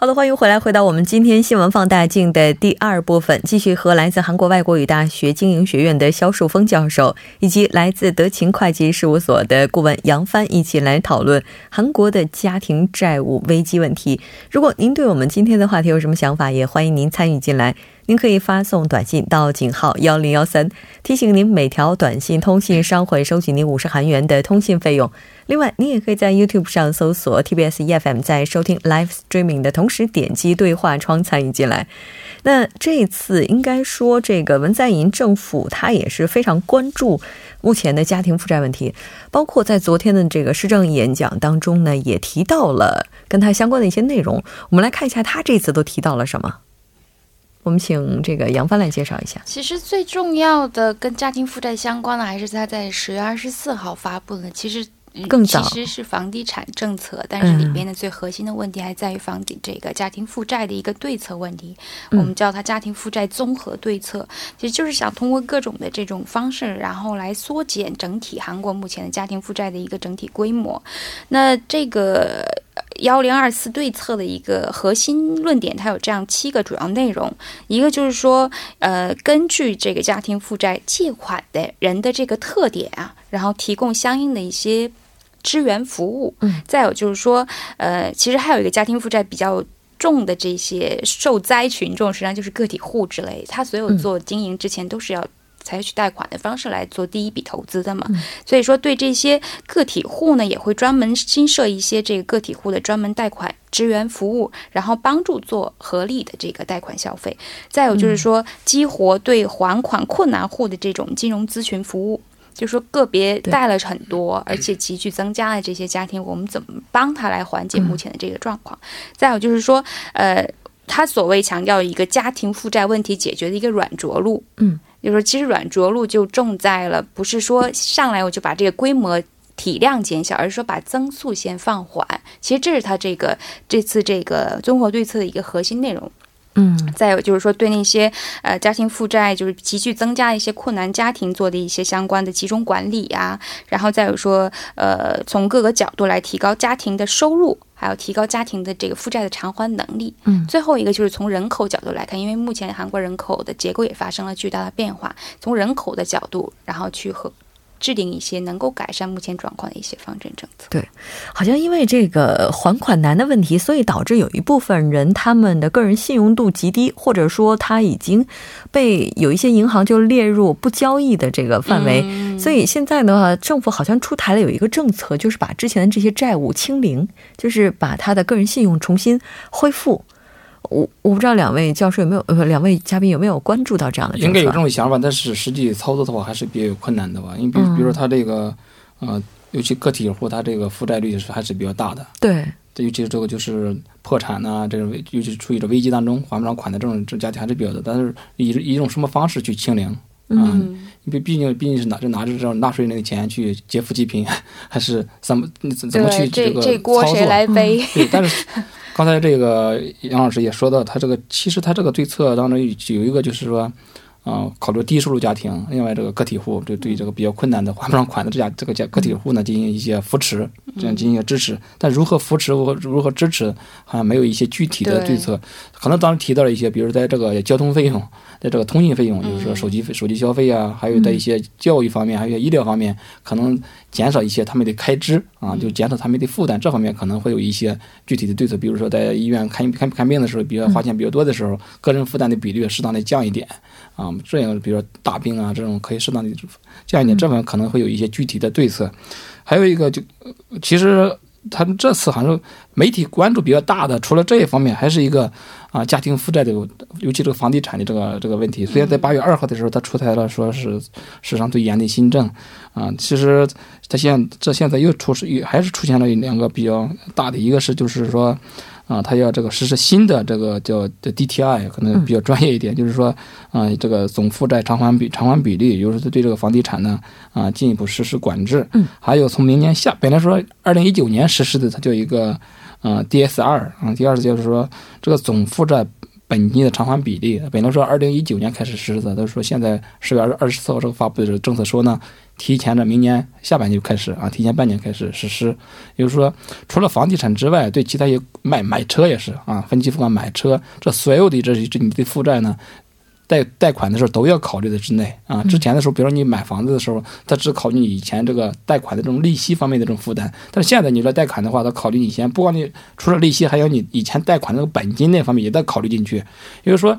好的，欢迎回来，回到我们今天新闻放大镜的第二部分，继续和来自韩国外国语大学经营学院的肖树峰教授，以及来自德勤会计事务所的顾问杨帆一起来讨论韩国的家庭债务危机问题。如果您对我们今天的话题有什么想法，也欢迎您参与进来。您可以发送短信到井号幺零幺三，提醒您每条短信通信商会收取您五十韩元的通信费用。另外，您也可以在 YouTube 上搜索 TBS EFM，在收听 Live Streaming 的同时点击对话窗参与进来。那这次应该说，这个文在寅政府他也是非常关注目前的家庭负债问题，包括在昨天的这个施政演讲当中呢，也提到了跟他相关的一些内容。我们来看一下他这次都提到了什么。我们请这个杨帆来介绍一下。其实最重要的跟家庭负债相关的，还是他在十月二十四号发布的。其实更早，其实是房地产政策，但是里边的最核心的问题还在于房地这个家庭负债的一个对策问题。我们叫它家庭负债综合对策，其实就是想通过各种的这种方式，然后来缩减整体韩国目前的家庭负债的一个整体规模。那这个。幺零二四对策的一个核心论点，它有这样七个主要内容。一个就是说，呃，根据这个家庭负债借款的人的这个特点啊，然后提供相应的一些支援服务。嗯。再有就是说，呃，其实还有一个家庭负债比较重的这些受灾群众，实际上就是个体户之类，他所有做经营之前都是要。采取贷款的方式来做第一笔投资的嘛，所以说对这些个体户呢，也会专门新设一些这个个体户的专门贷款支援服务，然后帮助做合理的这个贷款消费。再有就是说，激活对还款困难户的这种金融咨询服务，就是说个别贷了很多，而且急剧增加的这些家庭，我们怎么帮他来缓解目前的这个状况？再有就是说，呃，他所谓强调一个家庭负债问题解决的一个软着陆，嗯。就是说，其实软着陆就重在了，不是说上来我就把这个规模体量减小，而是说把增速先放缓。其实这是他这个这次这个综合对策的一个核心内容。嗯，再有就是说，对那些呃家庭负债就是急剧增加的一些困难家庭做的一些相关的集中管理啊，然后再有说呃从各个角度来提高家庭的收入。还有提高家庭的这个负债的偿还能力。嗯，最后一个就是从人口角度来看，因为目前韩国人口的结构也发生了巨大的变化，从人口的角度，然后去和。制定一些能够改善目前状况的一些方针政策。对，好像因为这个还款难的问题，所以导致有一部分人他们的个人信用度极低，或者说他已经被有一些银行就列入不交易的这个范围。所以现在的话，政府好像出台了有一个政策，就是把之前的这些债务清零，就是把他的个人信用重新恢复。我我不知道两位教授有没有呃，两位嘉宾有没有关注到这样的？应该有这种想法，但是实际操作的话还是比较困难的吧。因为比比如说他这个，呃，尤其个体户，他这个负债率是还是比较大的。对，尤其是这个就是破产呐，这种尤其是处于这危机当中还不上款的这种这家庭还是比较多。但是以以一种什么方式去清零？嗯，因为毕竟毕竟是拿着拿着这种纳税人的钱去劫富济贫，还是怎么怎怎么去这个操作？对，但是。刚才这个杨老师也说到，他这个其实他这个对策当中有一个就是说，嗯，考虑低收入家庭，另外这个个体户，对对这个比较困难的还不上款的这家这个家个体户呢进行一些扶持，这样进行一些支持。但如何扶持和如何支持，好像没有一些具体的对策。可能当时提到了一些，比如在这个交通费用。在这个通信费用，就是说手机费、手机消费啊，还有在一些教育方面，还有一些医疗方面，可能减少一些他们的开支啊，就减少他们的负担。这方面可能会有一些具体的对策，比如说在医院看看看病的时候，比较花钱比较多的时候，个人负担的比率适当的降一点啊。这样，比如说大病啊这种，可以适当的降一点。这方面可能会有一些具体的对策。还有一个，就其实。他们这次好像媒体关注比较大的，除了这一方面，还是一个啊家庭负债的，尤其这个房地产的这个这个问题。虽然在八月二号的时候，他出台了说是史上最严的新政啊，其实他现这现在又出是又还是出现了两个比较大的，一个是就是说，啊，它要这个实施新的这个叫 DTI，可能比较专业一点，就是说啊，这个总负债偿还比偿还比例，就是对这个房地产呢啊进一步实施管制。嗯，还有从明年下，本来说二零一九年实施的，它叫一个啊，DSR，啊，第二就是说这个总负债。本金的偿还比例，本来说二零一九年开始实施的，他说现在十月二二十四号这个发布的这个政策说呢，提前的明年下半年就开始啊，提前半年开始实施。也就是说，除了房地产之外，对其他也买买车也是啊，分期付款买车，这所有的这这你的负债呢。贷贷款的时候都要考虑的之内啊。之前的时候，比如说你买房子的时候，他只考虑你以前这个贷款的这种利息方面的这种负担。但是现在你说贷款的话，他考虑你以前不光你除了利息，还有你以前贷款那个本金那方面也得考虑进去。也就是说，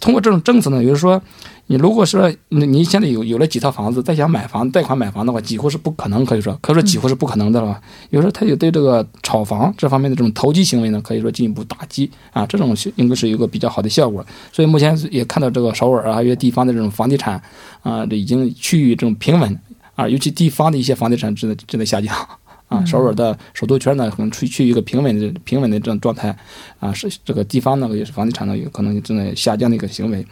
通过这种政策呢，也就是说。你如果说你你现在有有了几套房子，再想买房贷款买房的话，几乎是不可能，可以说可以说几乎是不可能的了。有时候他就对这个炒房这方面的这种投机行为呢，可以说进一步打击啊，这种应该是有个比较好的效果。所以目前也看到这个首尔啊，一些地方的这种房地产啊，这已经趋于这种平稳啊，尤其地方的一些房地产正在正在下降。啊，首尔的首都圈呢，可能处于一个平稳的平稳的这种状态，啊，是这个地方呢，也是房地产呢，有可能正在下降的一个行为。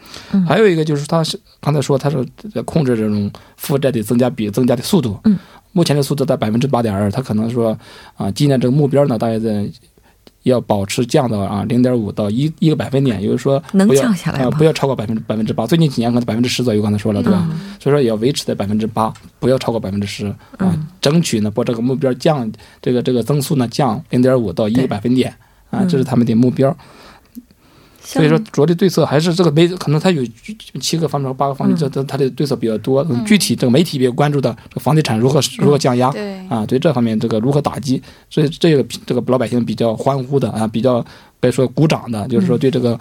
还有一个就是，他是刚才说，他是在控制这种负债的增加比增加的速度。嗯，目前的速度在百分之八点二，他可能说，啊，今年这个目标呢，大概在。要保持降到啊零点五到一一个百分点，也就是说能降下来不要超过百分之百分之八。最近几年可能百分之十左右，刚才说了对吧？所以说也要维持在百分之八，不要超过百分之十啊。争取呢把这个目标降，这个这个增速呢降零点五到一个百分点啊，这是他们的目标。所以说，主要的对策还是这个媒，可能它有七个方面和八个方面，这这它的对策比较多。具体这个媒体比较关注的，这个房地产如何如何降压，啊，对这方面这个如何打击，所以这个这个老百姓比较欢呼的啊，比较别说鼓掌的，就是说对这个。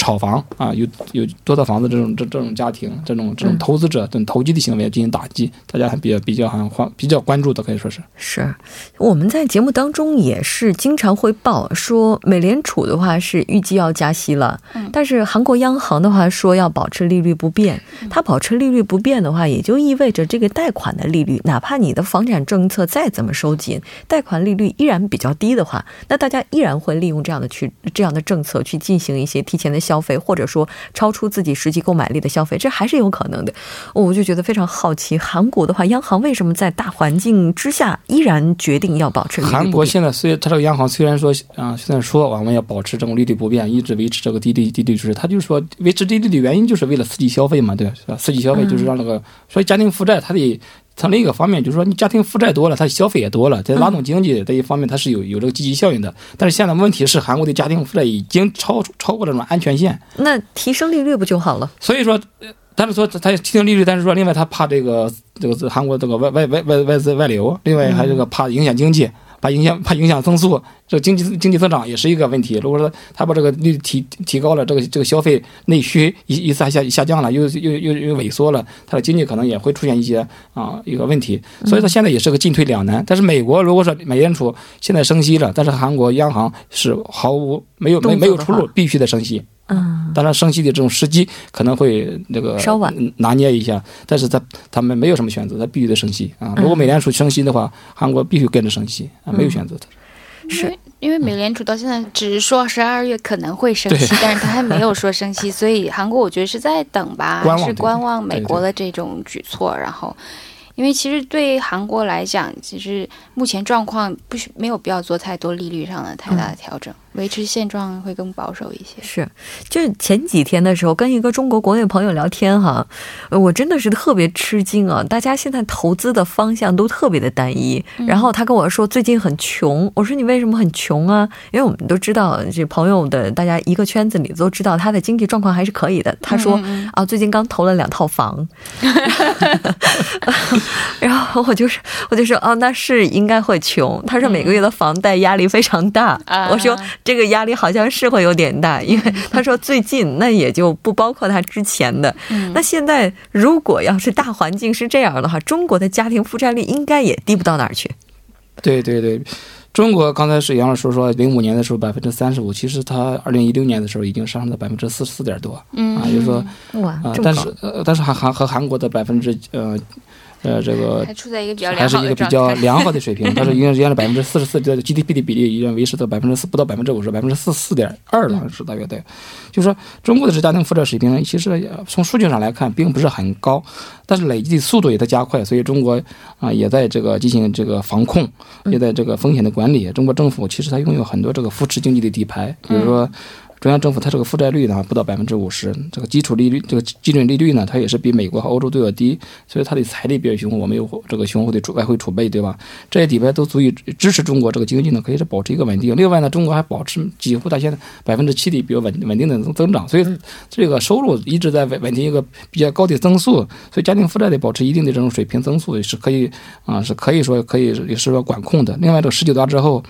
炒房啊，有有多套房子这种这这种家庭，这种这种投资者这种投机的行为进行打击，大家还比较比较还关比较关注的，可以说是是。我们在节目当中也是经常会报说，美联储的话是预计要加息了，但是韩国央行的话说要保持利率不变。它保持利率不变的话，也就意味着这个贷款的利率，哪怕你的房产政策再怎么收紧，贷款利率依然比较低的话，那大家依然会利用这样的去这样的政策去进行一些提前的。消费，或者说超出自己实际购买力的消费，这还是有可能的。我就觉得非常好奇，韩国的话，央行为什么在大环境之下依然决定要保持利率韩国现在虽它这个央行虽然说啊，现在说我们要保持这种利率不变，一直维持这个低利低利率，它就是说维持低利率的原因就是为了刺激消费嘛，对吧？刺激消费就是让那个，所以家庭负债它得。从另一个方面，就是说你家庭负债多了，它消费也多了，在拉动经济这一方面，它是有有这个积极效应的。但是现在问题是，韩国的家庭负债已经超超过这种安全线。那提升利率不就好了？所以说，但是说它提升利率，但是说另外他怕这个这个韩国这个外外外外外资外流，另外还这个怕影响经济。怕影响，怕影响增速，这经济经济增长也是一个问题。如果说他把这个率提提高了，这个这个消费内需一一下下下降了，又又又又萎缩了，它的经济可能也会出现一些啊一个问题。所以说现在也是个进退两难。但是美国如果说美联储现在升息了，但是韩国央行是毫无没有没没有出路，必须得升息。嗯，当然升息的这种时机可能会那个稍晚。拿捏一下，但是他他们没有什么选择，他必须得升息啊。如果美联储升息的话，韩国必须跟着升息啊，没有选择的。是。因为美联储到现在只是说十二月可能会升息，但是他还没有说升息，所以韩国我觉得是在等吧，是观望美国的这种举措，然后。因为其实对韩国来讲，其实目前状况不需没有必要做太多利率上的太大的调整，维持现状会更保守一些。是，就是前几天的时候跟一个中国国内朋友聊天哈，我真的是特别吃惊啊！大家现在投资的方向都特别的单一。然后他跟我说最近很穷，我说你为什么很穷啊？因为我们都知道这朋友的大家一个圈子里都知道他的经济状况还是可以的。他说啊，最近刚投了两套房。然后我就是，我就说，哦，那是应该会穷。他说每个月的房贷压力非常大。我说这个压力好像是会有点大，因为他说最近那也就不包括他之前的。那现在如果要是大环境是这样的话，中国的家庭负债率应该也低不到哪儿去。对对对，中国刚才是杨老师说，零五年的时候百分之三十五，其实他二零一六年的时候已经上升到百分之四十四点多。嗯，啊，就是说，哇，但是呃，但是还还和韩国的百分之呃。呃，这个还处在一个比较还是一个比较良好的水平。它是原 原来百分之四十四的 GDP 的比例，已经维持到百分之四不到百分之五十，百分之四四点二了，是大约对。就是说，中国的这家庭负债水平，其实从数据上来看，并不是很高，但是累积的速度也在加快，所以中国啊，也在这个进行这个防控，也在这个风险的管理。中国政府其实它拥有很多这个扶持经济的底牌，比如说。中央政府它这个负债率呢不到百分之五十，这个基础利率这个基准利率呢它也是比美国和欧洲都要低，所以它的财力比较雄厚，我们有这个雄厚的储外汇储备，对吧？这些底牌都足以支持中国这个经济呢可以是保持一个稳定。另外呢，中国还保持几乎到现在百分之七的比较稳稳定的增长，所以这个收入一直在稳稳定一个比较高的增速，所以家庭负债的保持一定的这种水平增速也是可以啊，是可以说可以也是说管控的。另外这个十九大之后。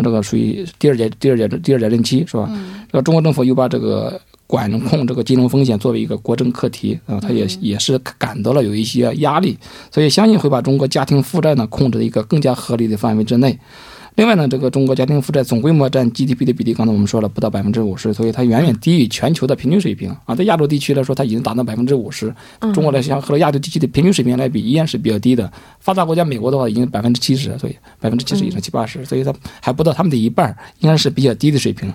啊，这个属于第二届、第二届、第二届任期是吧？这个中国政府又把这个管控这个金融风险作为一个国政课题啊，他也也是感到了有一些压力，所以相信会把中国家庭负债呢控制在一个更加合理的范围之内。另外呢，这个中国家庭负债总规模占 GDP 的比例，刚才我们说了不到百分之五十，所以它远远低于全球的平均水平啊。在亚洲地区来说，它已经达到百分之五十。中国来相和亚洲地区的平均水平来比，依然是比较低的。发达国家美国的话，已经百分之七十，所以百分之七十以上七八十，所以它还不到他们的一半，应该是比较低的水平。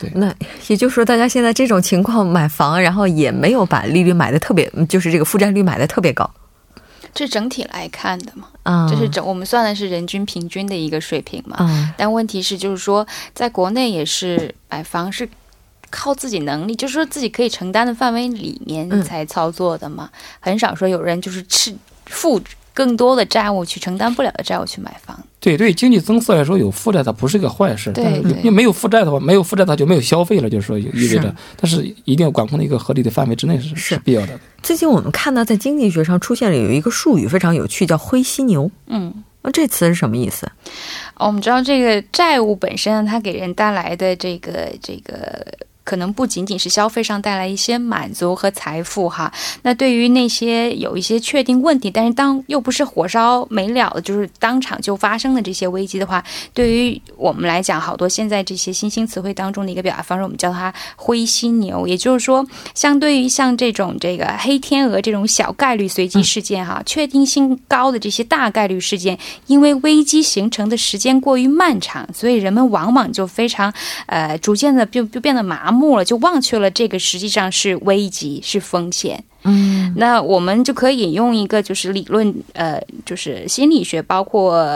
对，那也就是说，大家现在这种情况买房，然后也没有把利率买的特别，就是这个负债率买的特别高。这整体来看的嘛？啊，这是整我们算的是人均平均的一个水平嘛？啊，但问题是，就是说，在国内也是买房是靠自己能力，就是说自己可以承担的范围里面才操作的嘛。很少说有人就是吃负更多的债务去承担不了的债务去买房。对对，经济增速来说，有负债它不是个坏事。对，因为没有负债的话，没有负债它就没有消费了，就是说意味着，但是一定要管控的一个合理的范围之内是是必要的。最近我们看到在经济学上出现了有一个术语非常有趣，叫“灰犀牛”。嗯，那这词是什么意思？我们知道这个债务本身，它给人带来的这个这个。可能不仅仅是消费上带来一些满足和财富哈，那对于那些有一些确定问题，但是当又不是火烧没了的，就是当场就发生的这些危机的话，对于我们来讲，好多现在这些新兴词汇当中的一个表达方式，我们叫它灰犀牛，也就是说，相对于像这种这个黑天鹅这种小概率随机事件哈，确定性高的这些大概率事件，因为危机形成的时间过于漫长，所以人们往往就非常呃，逐渐的就就变得麻木。木了就忘却了，这个实际上是危机，是风险。嗯，那我们就可以用一个就是理论，呃，就是心理学，包括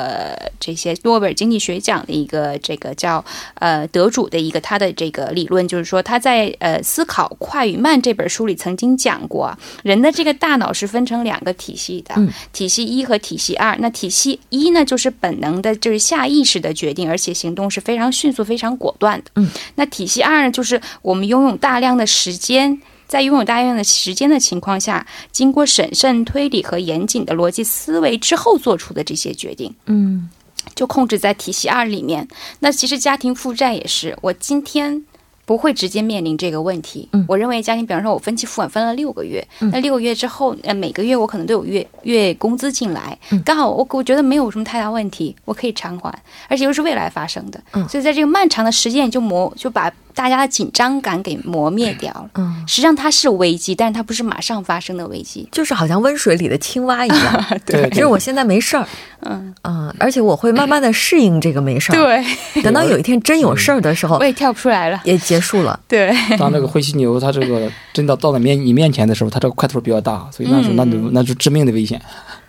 这些诺贝尔经济学奖的一个这个叫呃得主的一个他的这个理论，就是说他在呃思考快与慢这本书里曾经讲过，人的这个大脑是分成两个体系的，体系一和体系二。那体系一呢，就是本能的，就是下意识的决定，而且行动是非常迅速、非常果断的。嗯，那体系二呢，就是我们拥有大量的时间。在拥有大量的时间的情况下，经过审慎推理和严谨的逻辑思维之后做出的这些决定，嗯，就控制在体系二里面。那其实家庭负债也是，我今天。不会直接面临这个问题。嗯，我认为家庭，比方说，我分期付款分了六个月，那六个月之后，呃，每个月我可能都有月月工资进来，刚好我我觉得没有什么太大问题，我可以偿还，而且又是未来发生的。嗯，所以在这个漫长的时间就磨就把大家的紧张感给磨灭掉了。嗯，实际上它是危机，但是它不是马上发生的危机，就是好像温水里的青蛙一样。对，就是我现在没事儿。嗯嗯，而且我会慢慢的适应这个没事儿。对，等到有一天真有事儿的时候，我也跳不出来了，也结束了。对，当这个灰犀牛它这个真的到了面你面前的时候，它这个块头比较大，所以那是那就那就致命的危险。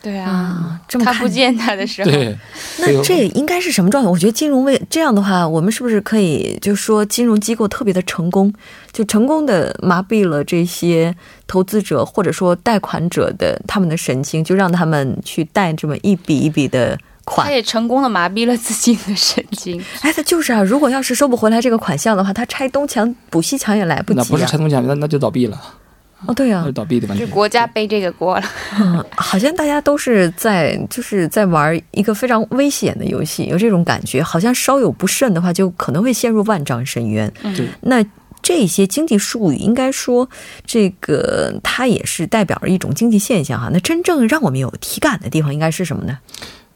对啊，这么看不见他的时候，对，那这应该是什么状态？我觉得金融危这样的话，我们是不是可以就说金融机构特别的成功，就成功的麻痹了这些投资者或者说贷款者的他们的神经，就让他们去贷这么一笔一笔的。款，他也成功的麻痹了自己的神经。哎，他就是啊，如果要是收不回来这个款项的话，他拆东墙补西墙也来不及。那不是拆东墙，那那就倒闭了。哦，对呀，倒闭的问题。就国家背这个锅了。嗯，好像大家都是在就是在玩一个非常危险的游戏，有这种感觉，好像稍有不慎的话，就可能会陷入万丈深渊。嗯，那这些经济术语，应该说这个它也是代表着一种经济现象哈。那真正让我们有体感的地方，应该是什么呢？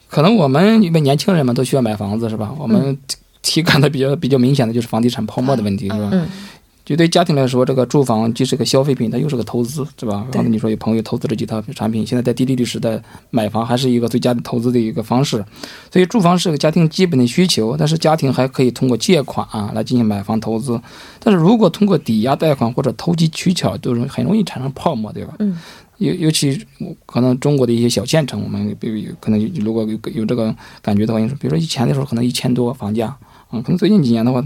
可能我们因为年轻人嘛，都需要买房子，是吧？我们体感的比较比较明显的就是房地产泡沫的问题，是吧？嗯，就对家庭来说，这个住房既是个消费品，它又是个投资，是吧？刚才你说有朋友投资了几套产品，现在在低利率时代买房还是一个最佳的投资的一个方式。所以住房是个家庭基本的需求，但是家庭还可以通过借款啊来进行买房投资。但是如果通过抵押贷款或者投机取巧，都是很容易产生泡沫，对吧？嗯。尤尤其可能中国的一些小县城，我们比如可能如果有有这个感觉的话，比如说以前的时候可能一千多房价，啊，可能最近几年的话。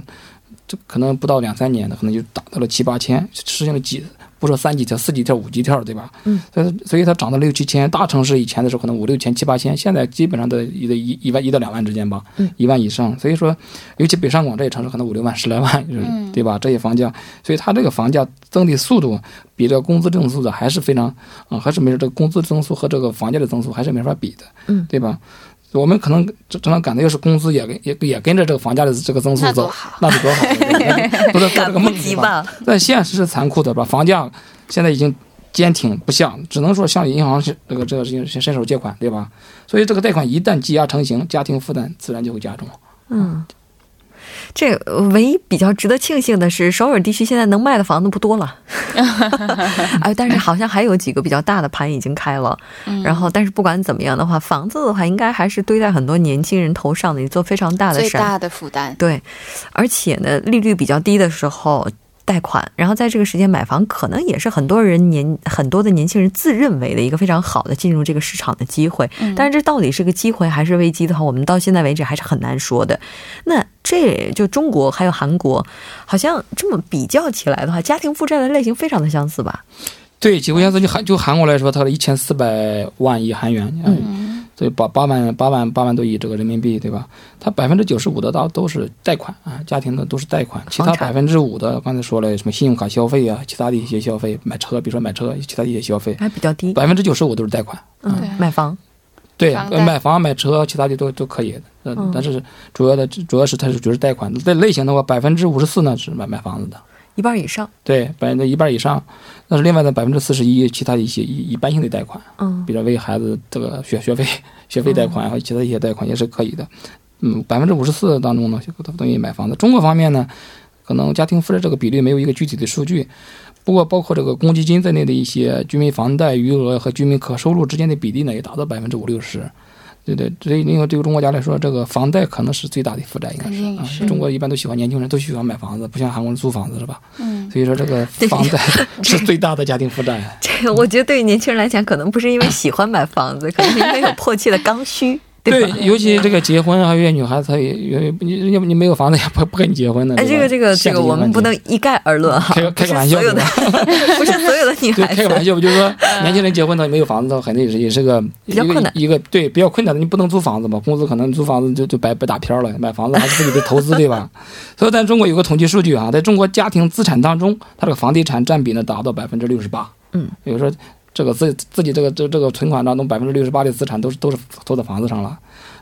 这可能不到两三年的，可能就达到了七八千，实现了几不说三级跳、四级跳、五级跳，对吧？嗯。所以，所以它涨到六七千。大城市以前的时候可能五六千、七八千，现在基本上在一的一一万一到两万之间吧。嗯。一万以上，所以说，尤其北上广这些城市，可能五六万、十来万，对吧？这些房价，所以它这个房价增的速度比这个工资增速的还是非常啊，还是没这个工资增速和这个房价的增速还是没法比的。嗯。对吧？我们可能正常赶的要是工资也跟也也跟着这个房价的这个增速走，那是多好，不是做这个梦吧？但现实是残酷的吧？房价现在已经坚挺不下，只能说向银行这个这个伸伸手借款，对吧？所以这个贷款一旦积压成型，家庭负担自然就会加重。嗯。这唯一比较值得庆幸的是，首尔地区现在能卖的房子不多了，哎，但是好像还有几个比较大的盘已经开了。然后，但是不管怎么样的话，房子的话，应该还是堆在很多年轻人头上的一座非常大的最大的负担。对，而且呢，利率比较低的时候。贷款，然后在这个时间买房，可能也是很多人年很多的年轻人自认为的一个非常好的进入这个市场的机会。但是这到底是个机会还是危机的话，我们到现在为止还是很难说的。那这就中国还有韩国，好像这么比较起来的话，家庭负债的类型非常的相似吧？对，几乎相似。就韩就韩国来说，它的一千四百万亿韩元。嗯。对，八八万八万八万多亿这个人民币，对吧？它百分之九十五的都都是贷款啊，家庭的都是贷款，其他百分之五的刚才说了什么信用卡消费啊，其他的一些消费，买车，比如说买车，其他的一些消费还比较低，百分之九十五都是贷款。嗯，买房，对，买房买车，其他的都都可以。嗯，但是主要的主要是它是就是贷款。这类型的话，百分之五十四呢是买买房子的。一半以上，对，百分之一半以上，那是另外的百分之四十一，其他一些一一般性的贷款，嗯，比如为孩子这个学学费、学费贷款和其他一些贷款也是可以的，嗯，百分之五十四当中呢，都等于买房子。中国方面呢，可能家庭负债这个比例没有一个具体的数据，不过包括这个公积金在内的一些居民房贷余额和居民可收入之间的比例呢，也达到百分之五六十。对对，所以因为对于中国家来说，这个房贷可能是最大的负债，应该是啊。中国一般都喜欢年轻人，都喜欢买房子，不像韩国人租房子是吧？嗯。所以说这个房贷 是最大的家庭负债。这个我觉得对于年轻人来讲，可能不是因为喜欢买房子，可能是因为有迫切的刚需。对，尤其这个结婚，还有些女孩子，她也也你要不你没有房子也不不跟你结婚的。哎，这个这个这个，我们不能一概而论哈。开开个 玩笑，的 不是所有的女 孩子。开个玩笑，就是说年轻人结婚他没有房子，他肯定也是也是个比较困难一个对比较困难的。你不能租房子嘛，工资可能租房子就就白白打漂了。买房子还是自己的投资对吧？所以，在中国有个统计数据啊，在中国家庭资产当中，它这个房地产占比呢达到百分之六十八。嗯，比如说这个自自己这个这这个存款当中百分之六十八的资产都是都是投在房子上了。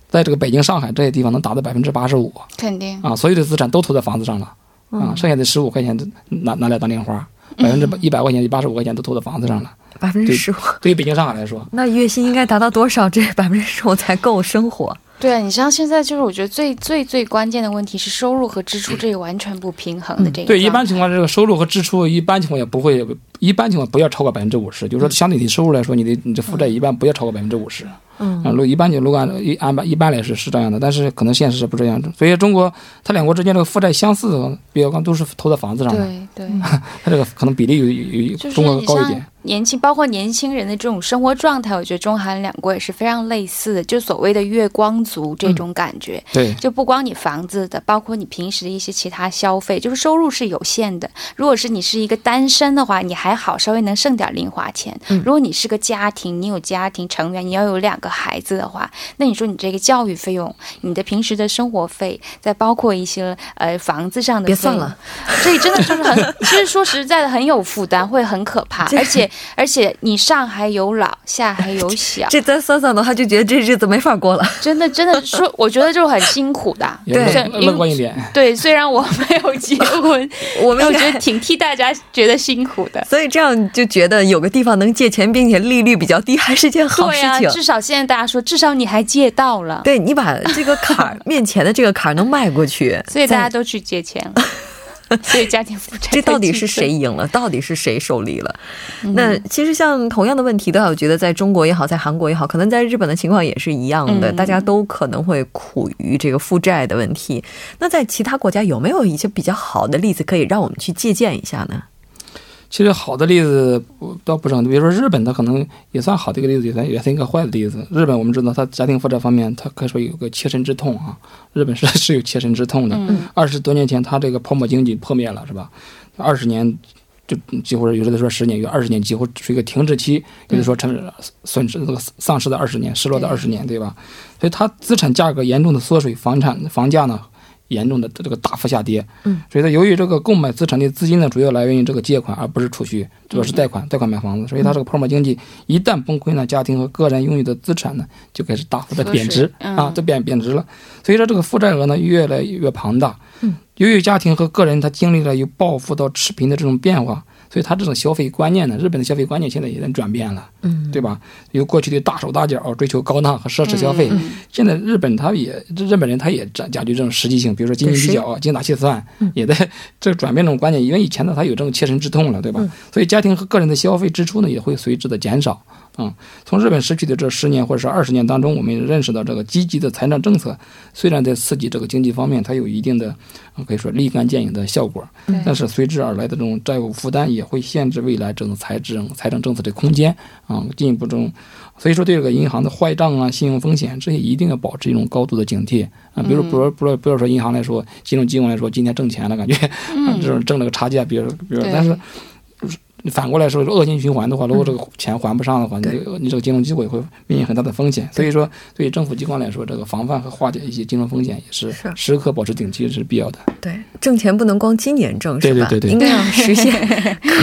在这个北京、上海这些地方能达到百分之八十五，肯定啊，所有的资产都投在房子上了，啊，剩下的十五块钱拿拿来当零花，百分之一百块钱、八十五块钱都投在房子上了，百分之十五。对于北京、上海来说，那月薪应该达到多少？这百分之十五才够生活？对啊，你像现在就是我觉得最最最关键的问题是收入和支出这个完全不平衡的这个。对，一般情况这个收入和支出一般情况也不会，一般情况不要超过百分之五十，就是说相对你收入来说，你的你的负债一般不要超过百分之五十。嗯，如一般就如果按一按一般来说是这样的，但是可能现实是不这样的。所以中国它两国之间这个负债相似，比较高都是投在房子上的。对对，它这个可能比例有有中国高一点。年轻包括年轻人的这种生活状态，我觉得中韩两国也是非常类似的，就所谓的月光族这种感觉。对，就不光你房子的，包括你平时的一些其他消费，就是收入是有限的。如果是你是一个单身的话，你还好，稍微能剩点零花钱。如果你是个家庭，你有家庭成员，你要有两个孩子的话，那你说你这个教育费用、你的平时的生活费，再包括一些呃房子上的，别算了。所以真的就是很，其实说实在的，很有负担，会很可怕，而且。而且你上还有老，下还有小，这再算算的话，就觉得这日子没法过了。真的，真的说，我觉得就很辛苦的。对，乐观一点。对，虽然我没有结婚，我没有觉得挺替大家觉得辛苦的。所以这样就觉得有个地方能借钱，并且利率比较低，还是件好事情。至少现在大家说，至少你还借到了。对你把这个坎儿 面前的这个坎儿能迈过去，所以大家都去借钱了。所以家庭负债这到底是谁赢了？到底是谁受利了？那其实像同样的问题，都我觉得在中国也好，在韩国也好，可能在日本的情况也是一样的，大家都可能会苦于这个负债的问题。那在其他国家有没有一些比较好的例子可以让我们去借鉴一下呢？其实好的例子倒不少，比如说日本，它可能也算好的一个例子，也算也算一个坏的例子。日本我们知道，它家庭负债方面，它可以说有个切身之痛啊。日本是是有切身之痛的。二十多年前，它这个泡沫经济破灭了，是吧？二十年就几乎有的说十年，有二十年几乎是一个停滞期，有的说成损失那个丧失的二十年，失落的二十年，对吧？所以它资产价格严重的缩水，房产房价呢？严重的这个大幅下跌，嗯，所以它由于这个购买资产的资金呢，主要来源于这个借款，而不是储蓄，主要是贷款，贷款买房子，所以它这个泡沫经济一旦崩溃呢，家庭和个人拥有的资产呢就开始大幅的贬值啊，就贬贬值了，所以说这个负债额呢越来越庞大，嗯，由于家庭和个人他经历了由暴富到持平的这种变化。所以他这种消费观念呢，日本的消费观念现在也在转变了，嗯，对吧？由过去的大手大脚追求高档和奢侈消费，现在日本他也日本人他也讲讲究这种实际性，比如说斤斤计较、精打细算，也在这转变这种观念。因为以前呢，他有这种切身之痛了，对吧？所以家庭和个人的消费支出呢，也会随之的减少。嗯，从日本失去的这十年或者是二十年当中，我们认识到这个积极的财政政策，虽然在刺激这个经济方面它有一定的，可以说立竿见影的效果，但是随之而来的这种债务负担也会限制未来这种财政财政政策的空间啊，进一步这种，所以说对这个银行的坏账啊、信用风险这些一定要保持一种高度的警惕啊。比如，不如不如不要说银行来说，金融机构来说，今天挣钱了，感觉 这种挣了个差价，比如比如，但是。你反过来说，恶性循环的话，如果这个钱还不上的话，你你这个金融机构也会面临很大的风险。所以说，对于政府机关来说，这个防范和化解一些金融风险也是时刻保持警惕是必要的。对，挣钱不能光今年挣，是吧？对对对，应该要 实现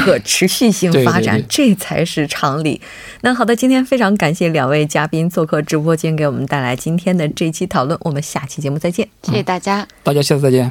可持续性发展，这才是常理。那好的，今天非常感谢两位嘉宾做客直播间，给我们带来今天的这期讨论。我们下期节目再见，谢谢大家，大家下次再见。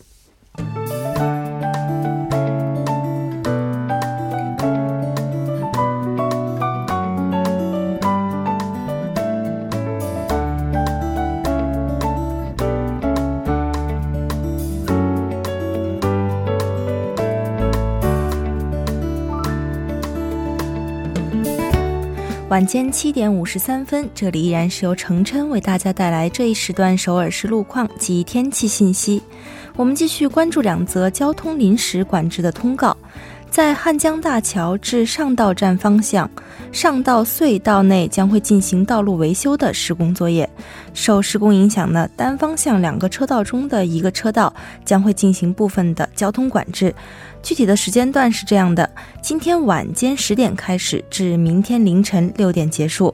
晚间七点五十三分，这里依然是由程琛为大家带来这一时段首尔市路况及天气信息。我们继续关注两则交通临时管制的通告，在汉江大桥至上道站方向，上道隧道内将会进行道路维修的施工作业。受施工影响呢，单方向两个车道中的一个车道将会进行部分的交通管制。具体的时间段是这样的：今天晚间十点开始，至明天凌晨六点结束。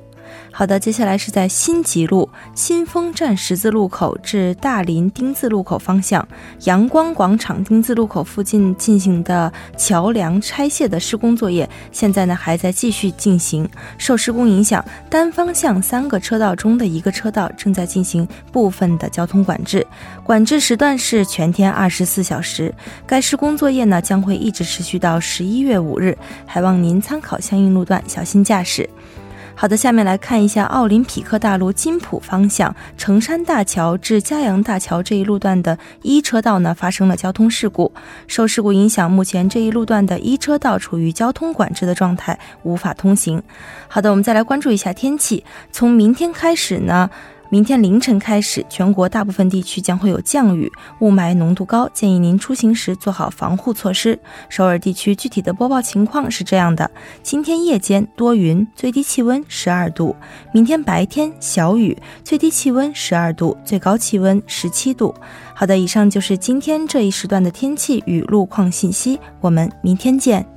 好的，接下来是在新吉路新丰站十字路口至大林丁字路口方向，阳光广场丁字路口附近进行的桥梁拆卸的施工作业，现在呢还在继续进行。受施工影响，单方向三个车道中的一个车道正在进行部分的交通管制，管制时段是全天二十四小时。该施工作业呢将会一直持续到十一月五日，还望您参考相应路段，小心驾驶。好的，下面来看一下奥林匹克大路金浦方向成山大桥至嘉阳大桥这一路段的一车道呢发生了交通事故，受事故影响，目前这一路段的一车道处于交通管制的状态，无法通行。好的，我们再来关注一下天气，从明天开始呢。明天凌晨开始，全国大部分地区将会有降雨，雾霾浓度高，建议您出行时做好防护措施。首尔地区具体的播报情况是这样的：今天夜间多云，最低气温十二度；明天白天小雨，最低气温十二度，最高气温十七度。好的，以上就是今天这一时段的天气与路况信息，我们明天见。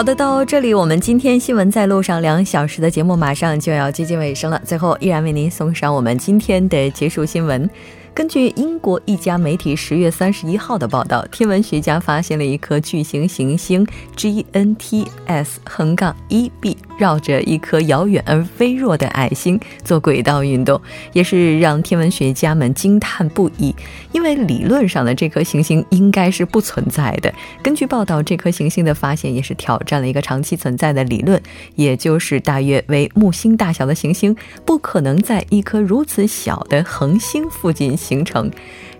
好的，到这里我们今天新闻在路上两小时的节目马上就要接近尾声了，最后依然为您送上我们今天的结束新闻。根据英国一家媒体十月三十一号的报道，天文学家发现了一颗巨型行星 GNTS 横杠一 b 绕着一颗遥远而微弱的矮星做轨道运动，也是让天文学家们惊叹不已。因为理论上的这颗行星应该是不存在的。根据报道，这颗行星的发现也是挑战了一个长期存在的理论，也就是大约为木星大小的行星不可能在一颗如此小的恒星附近。形成，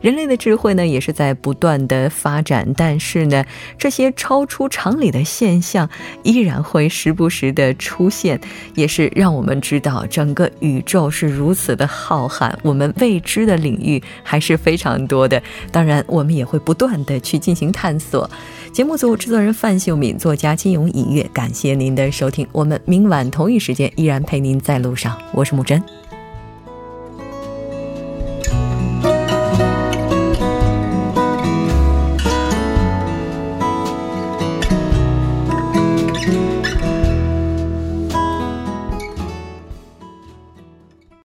人类的智慧呢也是在不断的发展，但是呢，这些超出常理的现象依然会时不时的出现，也是让我们知道整个宇宙是如此的浩瀚，我们未知的领域还是非常多的。当然，我们也会不断的去进行探索。节目组制作人范秀敏，作家金勇，音乐，感谢您的收听。我们明晚同一时间依然陪您在路上，我是木真。